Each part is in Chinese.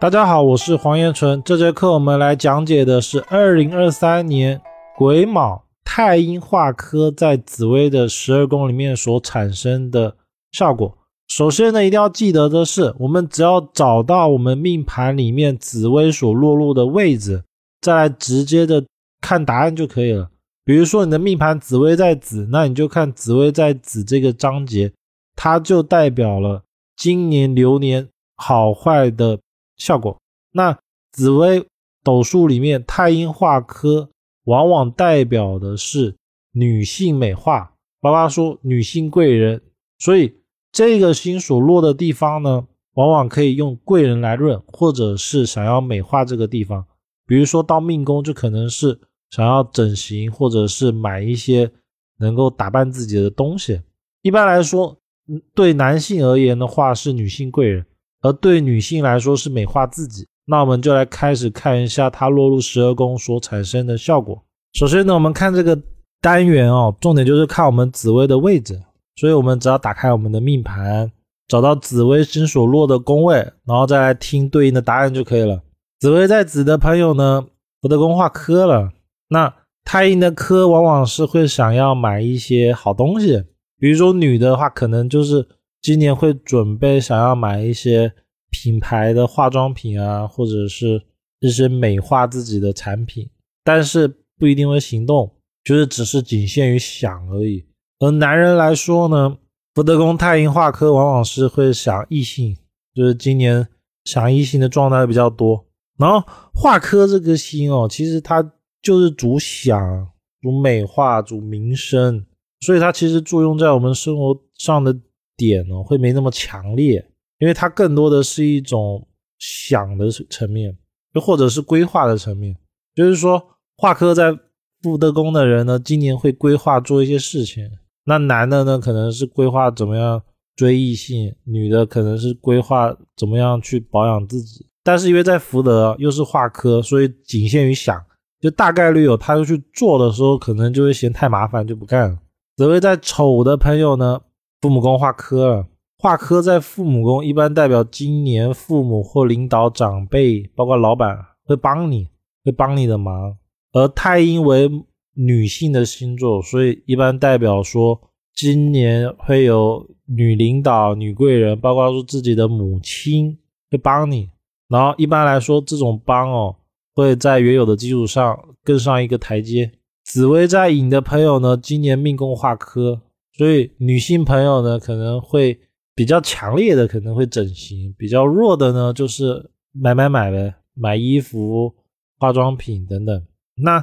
大家好，我是黄延纯。这节课我们来讲解的是二零二三年癸卯太阴化科在紫微的十二宫里面所产生的效果。首先呢，一定要记得的是，我们只要找到我们命盘里面紫微所落入的位置，再来直接的看答案就可以了。比如说你的命盘紫微在子，那你就看紫微在子这个章节，它就代表了今年流年好坏的。效果，那紫微斗数里面太阴化科往往代表的是女性美化，爸爸说女性贵人，所以这个星所落的地方呢，往往可以用贵人来论，或者是想要美化这个地方，比如说到命宫就可能是想要整形，或者是买一些能够打扮自己的东西。一般来说，对男性而言的话是女性贵人。而对女性来说是美化自己，那我们就来开始看一下它落入十二宫所产生的效果。首先呢，我们看这个单元哦，重点就是看我们紫微的位置。所以我们只要打开我们的命盘，找到紫微星所落的宫位，然后再来听对应的答案就可以了。紫微在子的朋友呢，福德宫化科了。那太阴的科往往是会想要买一些好东西，比如说女的话，可能就是。今年会准备想要买一些品牌的化妆品啊，或者是一些美化自己的产品，但是不一定会行动，就是只是仅限于想而已。而男人来说呢，福德宫太阴化科往往是会想异性，就是今年想异性的状态比较多。然后化科这个星哦，其实它就是主想、主美化、主名声，所以它其实作用在我们生活上的。点呢会没那么强烈，因为它更多的是一种想的层面，又或者是规划的层面。就是说，化科在福德宫的人呢，今年会规划做一些事情。那男的呢，可能是规划怎么样追异性；女的可能是规划怎么样去保养自己。但是因为在福德又是化科，所以仅限于想，就大概率有他要去做的时候，可能就会嫌太麻烦就不干了。紫薇在丑的朋友呢？父母宫化科了，化科在父母宫一般代表今年父母或领导长辈，包括老板会帮你，会帮你的忙。而太阴为女性的星座，所以一般代表说今年会有女领导、女贵人，包括说自己的母亲会帮你。然后一般来说，这种帮哦会在原有的基础上更上一个台阶。紫薇在寅的朋友呢，今年命宫化科。所以女性朋友呢，可能会比较强烈的可能会整形，比较弱的呢就是买买买呗，买衣服、化妆品等等。那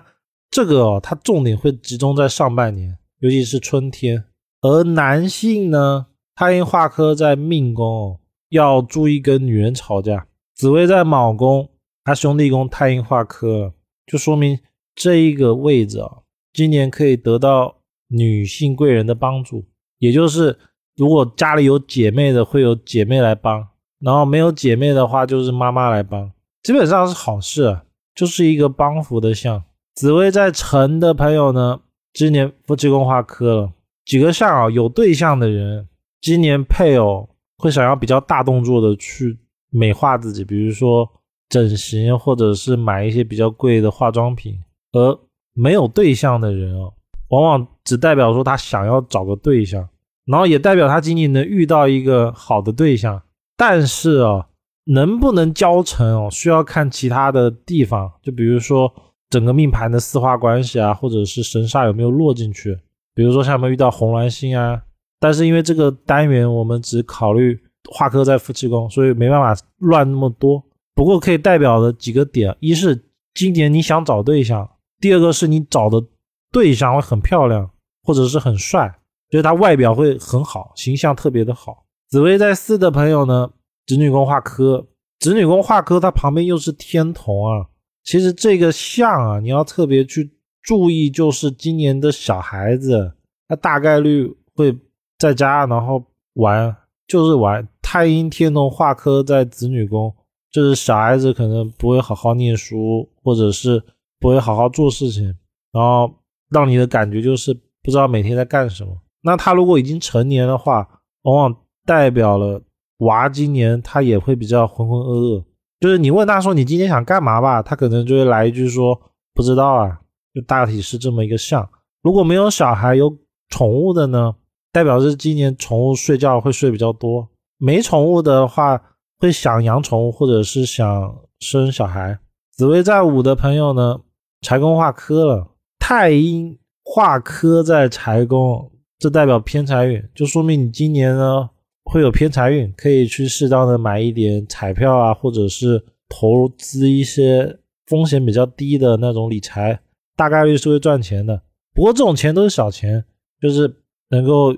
这个哦，它重点会集中在上半年，尤其是春天。而男性呢，太阴化科在命宫，要注意跟女人吵架。紫薇在卯宫，他兄弟宫太阴化科，就说明这一个位置啊，今年可以得到。女性贵人的帮助，也就是如果家里有姐妹的，会有姐妹来帮；然后没有姐妹的话，就是妈妈来帮，基本上是好事啊，就是一个帮扶的象。紫薇在辰的朋友呢，今年夫妻宫化科了，几个象啊，有对象的人，今年配偶会想要比较大动作的去美化自己，比如说整形，或者是买一些比较贵的化妆品；而没有对象的人哦。往往只代表说他想要找个对象，然后也代表他仅仅能遇到一个好的对象。但是啊，能不能交成哦，需要看其他的地方，就比如说整个命盘的四化关系啊，或者是神煞有没有落进去。比如说像我们遇到红鸾星啊，但是因为这个单元我们只考虑化科在夫妻宫，所以没办法乱那么多。不过可以代表的几个点，一是今年你想找对象，第二个是你找的。对象会很漂亮，或者是很帅，就是他外表会很好，形象特别的好。紫薇在四的朋友呢，子女宫化科，子女宫化科，它旁边又是天同啊。其实这个相啊，你要特别去注意，就是今年的小孩子，他大概率会在家然后玩，就是玩。太阴天同化科在子女宫，就是小孩子可能不会好好念书，或者是不会好好做事情，然后。让你的感觉就是不知道每天在干什么。那他如果已经成年的话，往往代表了娃今年他也会比较浑浑噩噩，就是你问他说你今天想干嘛吧，他可能就会来一句说不知道啊，就大体是这么一个象。如果没有小孩有宠物的呢，代表是今年宠物睡觉会睡比较多；没宠物的话，会想养宠物或者是想生小孩。紫薇在午的朋友呢，财宫化科了，太阴化科在财宫，这代表偏财运，就说明你今年呢。会有偏财运，可以去适当的买一点彩票啊，或者是投资一些风险比较低的那种理财，大概率是会赚钱的。不过这种钱都是小钱，就是能够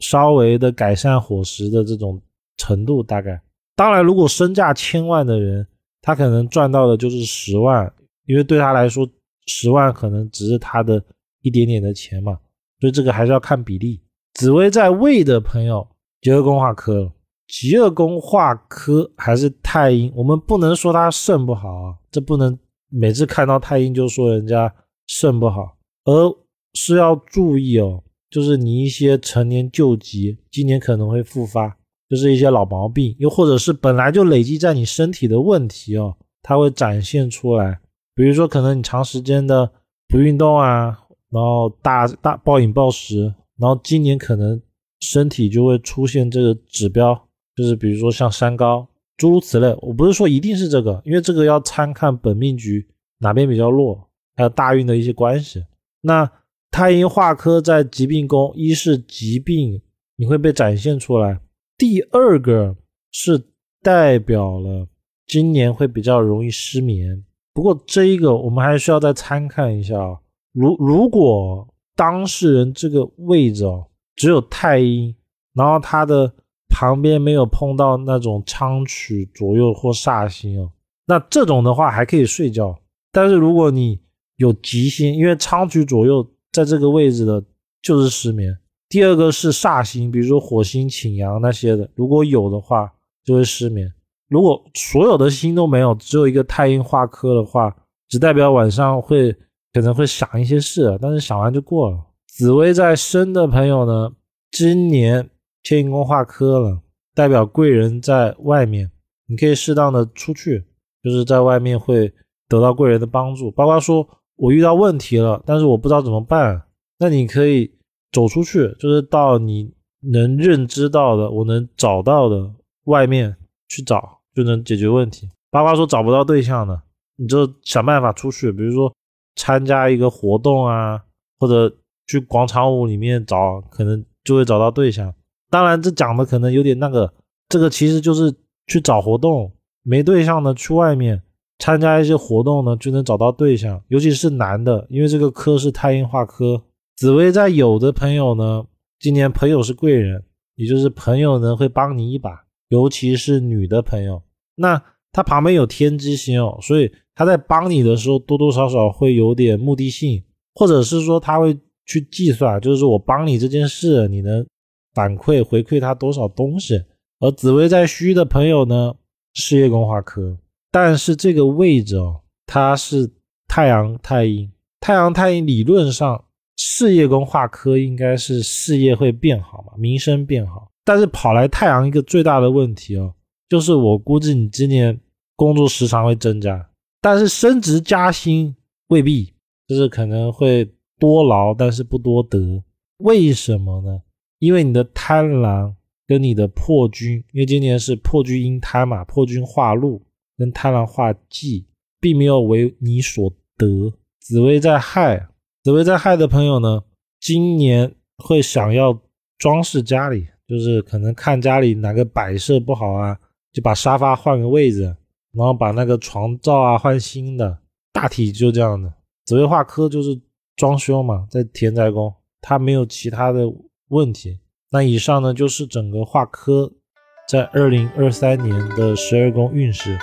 稍微的改善伙食的这种程度。大概，当然，如果身价千万的人，他可能赚到的就是十万，因为对他来说，十万可能只是他的一点点的钱嘛。所以这个还是要看比例。紫薇在位的朋友。极恶宫化科，极恶宫化科还是太阴，我们不能说他肾不好啊，这不能每次看到太阴就说人家肾不好，而是要注意哦，就是你一些陈年旧疾，今年可能会复发，就是一些老毛病，又或者是本来就累积在你身体的问题哦，它会展现出来，比如说可能你长时间的不运动啊，然后大大暴饮暴食，然后今年可能。身体就会出现这个指标，就是比如说像三高诸如此类。我不是说一定是这个，因为这个要参看本命局哪边比较弱，还有大运的一些关系。那太阴化科在疾病宫，一是疾病你会被展现出来，第二个是代表了今年会比较容易失眠。不过这一个我们还需要再参看一下啊。如如果当事人这个位置哦。只有太阴，然后他的旁边没有碰到那种昌曲左右或煞星哦。那这种的话还可以睡觉，但是如果你有吉星，因为昌曲左右在这个位置的，就是失眠。第二个是煞星，比如说火星、擎羊那些的，如果有的话就会失眠。如果所有的星都没有，只有一个太阴化科的话，只代表晚上会可能会想一些事，但是想完就过了。紫薇在生的朋友呢，今年天宫化科了，代表贵人在外面，你可以适当的出去，就是在外面会得到贵人的帮助。包括说我遇到问题了，但是我不知道怎么办，那你可以走出去，就是到你能认知到的、我能找到的外面去找，就能解决问题。包括说找不到对象的，你就想办法出去，比如说参加一个活动啊，或者。去广场舞里面找，可能就会找到对象。当然，这讲的可能有点那个，这个其实就是去找活动。没对象呢，去外面参加一些活动呢，就能找到对象。尤其是男的，因为这个科是太阴化科。紫薇在有的朋友呢，今年朋友是贵人，也就是朋友呢会帮你一把，尤其是女的朋友。那他旁边有天机星哦，所以他在帮你的时候，多多少少会有点目的性，或者是说他会。去计算，就是说我帮你这件事，你能反馈回馈他多少东西？而紫薇在虚的朋友呢，事业宫化科，但是这个位置哦，它是太阳太阴，太阳太阴理论上事业宫化科应该是事业会变好嘛，名声变好。但是跑来太阳一个最大的问题哦，就是我估计你今年工作时长会增加，但是升职加薪未必，就是可能会。多劳但是不多得，为什么呢？因为你的贪狼跟你的破军，因为今年是破军因贪嘛，破军化禄跟贪狼化忌，并没有为你所得。紫薇在亥，紫薇在亥的朋友呢，今年会想要装饰家里，就是可能看家里哪个摆设不好啊，就把沙发换个位置，然后把那个床罩啊换新的，大体就这样的。紫薇化科就是。装修嘛，在田宅宫，它没有其他的问题。那以上呢，就是整个画科在二零二三年的十二宫运势。